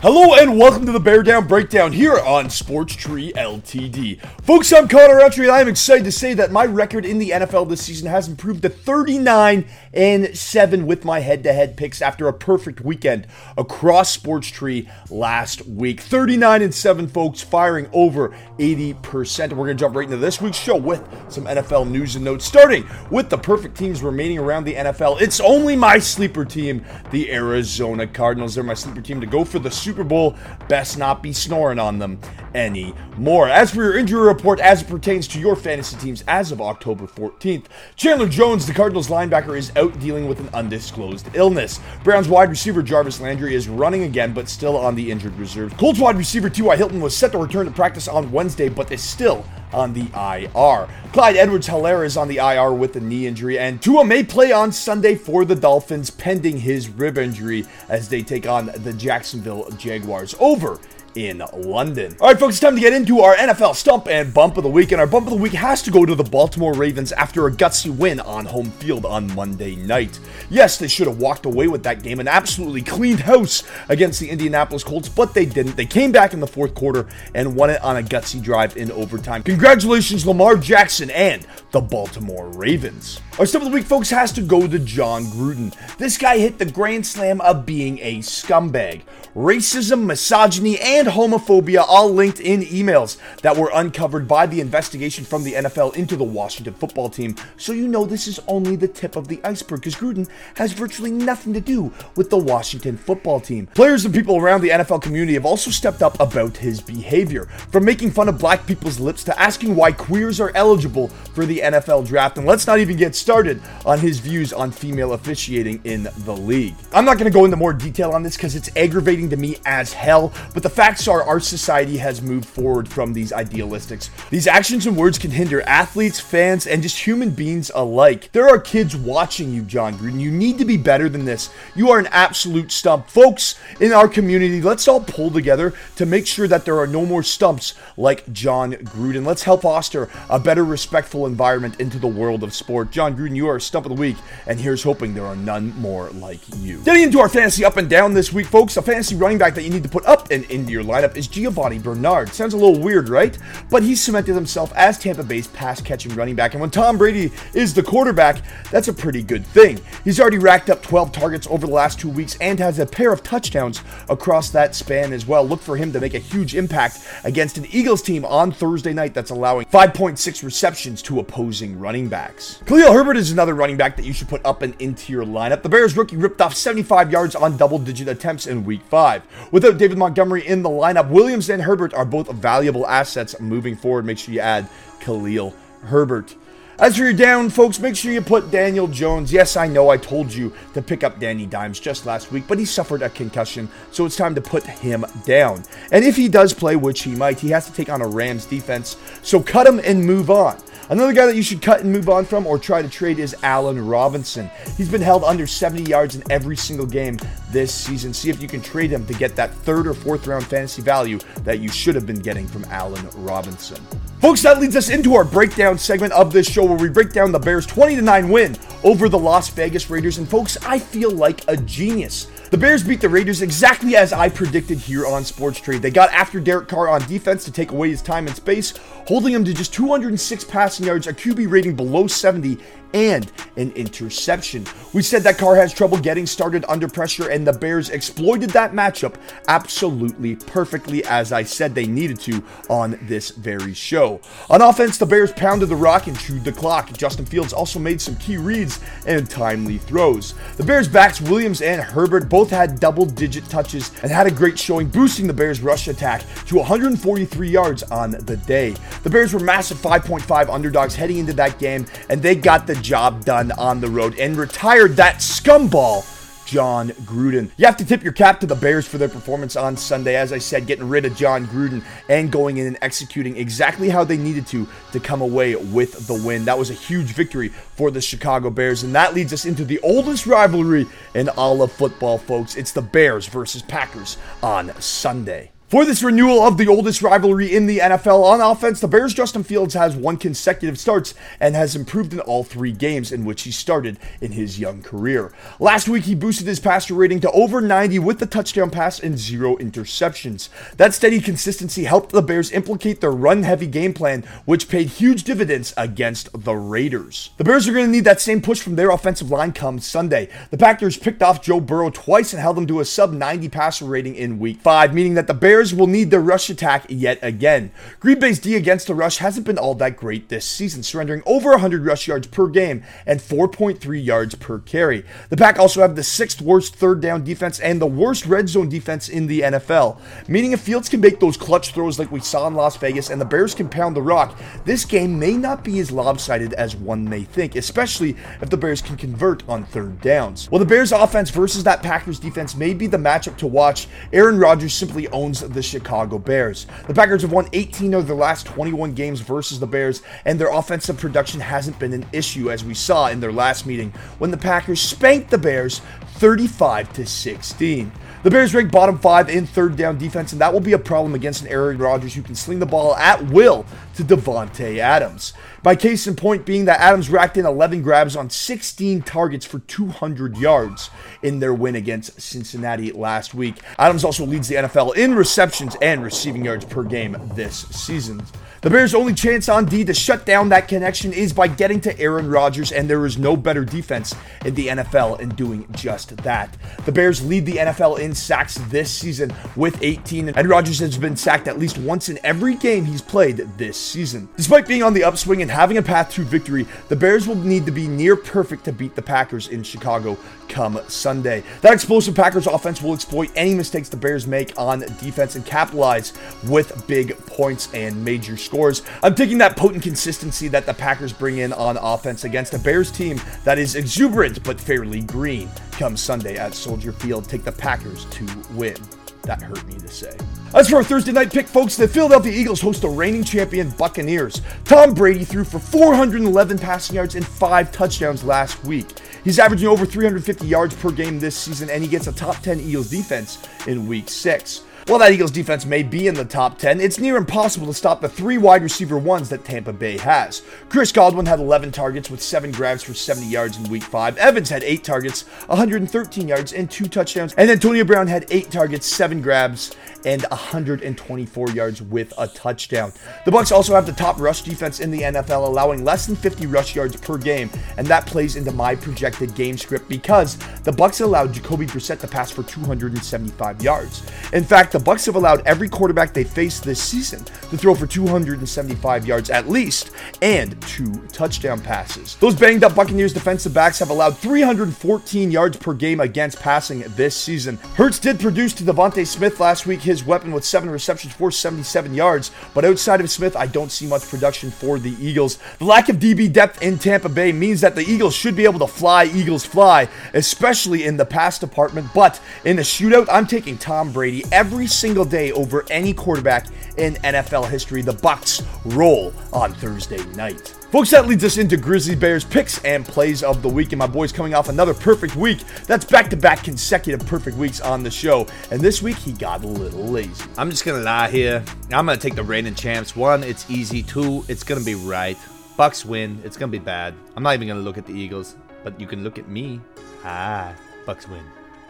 Hello and welcome to the Bear Down Breakdown here on Sports Tree LTD. Folks, I'm Connor Roundtree and I'm excited to say that my record in the NFL this season has improved to 39 and 7 with my head-to-head picks after a perfect weekend across Sports Tree last week. 39 and 7 folks firing over 80%. We're going to jump right into this week's show with some NFL news and notes starting with the perfect teams remaining around the NFL. It's only my sleeper team, the Arizona Cardinals. They're my sleeper team to go for the Super Bowl, best not be snoring on them anymore. As for your injury report as it pertains to your fantasy teams as of October 14th, Chandler Jones, the Cardinals linebacker, is out dealing with an undisclosed illness. Browns wide receiver Jarvis Landry is running again, but still on the injured reserve. Colts wide receiver T.Y. Hilton was set to return to practice on Wednesday, but is still on the IR. Clyde Edwards Helaire is on the IR with a knee injury, and Tua may play on Sunday for the Dolphins pending his rib injury as they take on the Jacksonville Jaguars over in London. All right, folks, it's time to get into our NFL stump and bump of the week. And our bump of the week has to go to the Baltimore Ravens after a gutsy win on home field on Monday night. Yes, they should have walked away with that game and absolutely cleaned house against the Indianapolis Colts, but they didn't. They came back in the fourth quarter and won it on a gutsy drive in overtime. Congratulations, Lamar Jackson and the Baltimore Ravens. Our stump of the week, folks, has to go to Jon Gruden. This guy hit the grand slam of being a scumbag. Racism, misogyny, and homophobia all linked in emails that were uncovered by the investigation from the NFL into the Washington football team. So you know this is only the tip of the iceberg because Gruden has virtually nothing to do with the Washington football team. Players and people around the NFL community have also stepped up about his behavior, from making fun of black people's lips to asking why queers are eligible for the NFL draft. And let's not even get started on his views on female officiating in the league. I'm not going to go into more detail on this because it's aggravating to me as hell, but the facts are our society has moved forward from these idealistics. These actions and words can hinder athletes, fans, and just human beings alike. There are kids watching you, Jon Gruden. You need to be better than this. You are an absolute stump. Folks in our community, let's all pull together to make sure that there are no more stumps like Jon Gruden. Let's help foster a better, respectful environment into the world of sport. Jon Gruden, you are a stump of the week, and here's hoping there are none more like you. Getting into our fantasy up and down this week, folks, a fantasy running back that you need to put up and into your lineup is Giovani Bernard. Sounds a little weird, right? But he's cemented himself as Tampa Bay's pass catching running back, and when Tom Brady is the quarterback, that's a pretty good thing. He's already racked up 12 targets over the last two weeks and has a pair of touchdowns across that span as well. Look for him to make a huge impact against an Eagles team on Thursday night that's allowing 5.6 receptions to opposing running backs. Khalil Herbert is another running back that you should put up and into your lineup. The Bears rookie ripped off 75 yards on double digit attempts in week five. Without David Montgomery in the lineup, Williams and Herbert are both valuable assets moving forward. Make sure you add Khalil Herbert. As for your down, folks, make sure you put Daniel Jones. Yes, I know I told you to pick up Danny Dimes just last week, but he suffered a concussion, so it's time to put him down. And if he does play, which he might, he has to take on a Rams defense, so cut him and move on. Another guy that you should cut and move on from or try to trade is Allen Robinson. He's been held under 70 yards in every single game this season. See if you can trade him to get that third or fourth round fantasy value that you should have been getting from Allen Robinson. Folks, that leads us into our breakdown segment of this show where we break down the Bears' 20 9 win over the Las Vegas Raiders. And folks, I feel like a genius. The Bears beat the Raiders exactly as I predicted here on Sports Tree. They got after Derek Carr on defense to take away his time and space, holding him to just 206 passing yards, a QB rating below 70, and an interception. We said that Carr has trouble getting started under pressure, and the Bears exploited that matchup absolutely perfectly, as I said they needed to on this very show. On offense, the Bears pounded the rock and chewed the clock. Justin Fields also made some key reads and timely throws. The Bears' backs, Williams and Herbert, both had double digit touches and had a great showing, boosting the Bears' rush attack to 143 yards on the day. The Bears were massive 5.5 underdogs heading into that game, and they got the job done on the road and retired that scumball. Jon Gruden. You have to tip your cap to the Bears for their performance on Sunday. As I said, getting rid of Jon Gruden and going in and executing exactly how they needed to to come away with the win. That was a huge victory for the Chicago Bears. And that leads us into the oldest rivalry in all of football, folks. It's the Bears versus Packers on Sunday. For this renewal of the oldest rivalry in the NFL on offense, the Bears' Justin Fields has won consecutive starts and has improved in all three games in which he started in his young career. Last week, he boosted his passer rating to over 90 with the touchdown pass and zero interceptions. That steady consistency helped the Bears implicate their run heavy game plan, which paid huge dividends against the Raiders. The Bears are going to need that same push from their offensive line come Sunday. The Packers picked off Joe Burrow twice and held him to a sub 90 passer rating in week 5, meaning that the Bears Bears will need the rush attack yet again. Green Bay's D against the rush hasn't been all that great this season, surrendering over 100 rush yards per game and 4.3 yards per carry. The Pack also have the sixth worst third down defense and the worst red zone defense in the NFL, meaning if Fields can make those clutch throws like we saw in Las Vegas and the Bears can pound the rock, this game may not be as lopsided as one may think, especially if the Bears can convert on third downs. Well, the Bears offense versus that Packers defense may be the matchup to watch. Aaron Rodgers simply owns the Chicago Bears. The Packers have won 18 of their last 21 games versus the Bears, and their offensive production hasn't been an issue, as we saw in their last meeting when the Packers spanked the Bears 35 to 16. The Bears rank bottom five in third down defense, and that will be a problem against an Aaron Rodgers who can sling the ball at will to Davante Adams. By case in point being that Adams racked in 11 grabs on 16 targets for 200 yards in their win against Cincinnati last week. Adams also leads the NFL in receptions and receiving yards per game this season. The Bears' only chance on D to shut down that connection is by getting to Aaron Rodgers, and there is no better defense in the NFL in doing just that. The Bears lead the NFL in sacks this season with 18, and Rodgers has been sacked at least once in every game he's played this season. Despite being on the upswing and having a path to victory, the Bears will need to be near perfect to beat the Packers in Chicago come Sunday. That explosive Packers offense will exploit any mistakes the Bears make on defense and capitalize with big points and major scores. I'm taking that potent consistency that the Packers bring in on offense against a Bears team that is exuberant but fairly green. Come Sunday at Soldier Field, take the Packers to win. That hurt me to say. As for our Thursday night pick, folks, the Philadelphia Eagles host the reigning champion Buccaneers. Tom Brady threw for 411 passing yards and five touchdowns last week. He's averaging over 350 yards per game this season, and he gets a top 10 Eagles defense in week six. While that Eagles defense may be in the top 10, it's near impossible to stop the three wide receiver ones that Tampa Bay has. Chris Godwin had 11 targets with 7 grabs for 70 yards in week 5. Evans had 8 targets, 113 yards, and 2 touchdowns. And Antonio Brown had 8 targets, 7 grabs, and 124 yards with a touchdown. The Bucks also have the top rush defense in the NFL, allowing less than 50 rush yards per game, and that plays into my projected game script because the Bucks allowed Jacoby Brissett to pass for 275 yards. In fact, the Bucks have allowed every quarterback they face this season to throw for 275 yards at least and two touchdown passes. Those banged up Buccaneers defensive backs have allowed 314 yards per game against passing this season. Hurts did produce to DeVonta Smith last week his weapon with seven receptions for 77 yards, but outside of Smith, I don't see much production for the Eagles. The lack of DB depth in Tampa Bay means that the Eagles should be able to fly Eagles fly, especially in the pass department, but in a shootout, I'm taking Tom Brady every single day over any quarterback in NFL history. The Bucks roll on Thursday night. Folks, that leads us into Grizzly Bears picks and plays of the week. And my boy's coming off another perfect week. That's back to back consecutive perfect weeks on the show. And this week, he got a little lazy. I'm just going to lie here. I'm going to take the reigning champs. One, it's easy. Two, it's going to be right. Bucks win. It's going to be bad. I'm not even going to look at the Eagles, but you can look at me. Ah, Bucks win.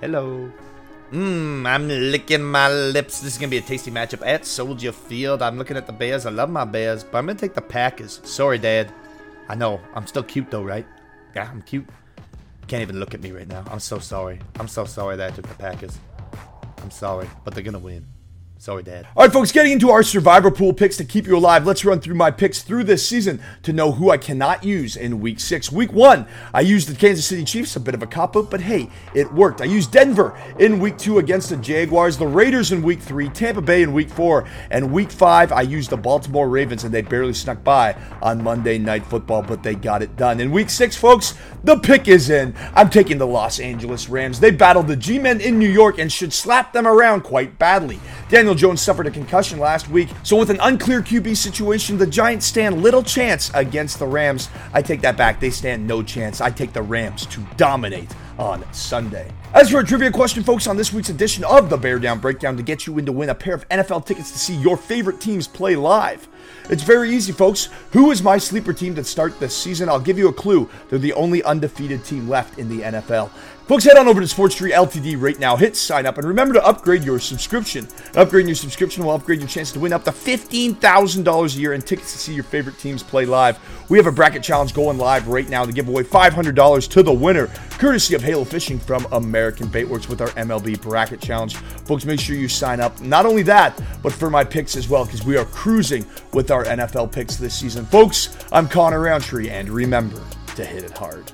Hello. Mmm, I'm licking my lips. This is going to be a tasty matchup at Soldier Field. I'm looking at the Bears. I love my Bears, but I'm going to take the Packers. Sorry, Dad. I know. I'm still cute, though, right? Yeah, I'm cute. Can't even look at me right now. I'm so sorry. I'm so sorry that I took the Packers. I'm sorry, but they're going to win. Sorry, Dad. All right, folks, getting into our survivor pool picks to keep you alive. Let's run through my picks through this season to know who I cannot use in week six. Week one, I used the Kansas City Chiefs, a bit of a cop out, but hey, it worked. I used Denver in week two against the Jaguars, the Raiders in week three, Tampa Bay in week four, and week five, I used the Baltimore Ravens, and they barely snuck by on Monday Night Football, but they got it done. In week six, folks, the pick is in. I'm taking the Los Angeles Rams. They battled the G Men in New York and should slap them around quite badly. Daniel Jones suffered a concussion last week, so with an unclear QB situation, the Giants stand little chance against the Rams. I take that back. They stand no chance. I take the Rams to dominate on Sunday. As for a trivia question, folks, on this week's edition of the Bear Down Breakdown to get you in to win a pair of NFL tickets to see your favorite teams play live. It's very easy, folks. Who is my sleeper team to start this season? I'll give you a clue. They're the only undefeated team left in the NFL. Folks, head on over to Sports Tree Ltd right now. Hit sign up and remember to upgrade your subscription. Upgrading your subscription will upgrade your chance to win up to $15,000 a year in tickets to see your favorite teams play live. We have a bracket challenge going live right now to give away $500 to the winner, courtesy of Halo Fishing from American Baitworks with our MLB bracket challenge. Folks, make sure you sign up. Not only that, but for my picks as well, because we are cruising with our NFL picks this season. Folks, I'm Connor Roundtree, and remember to hit it hard.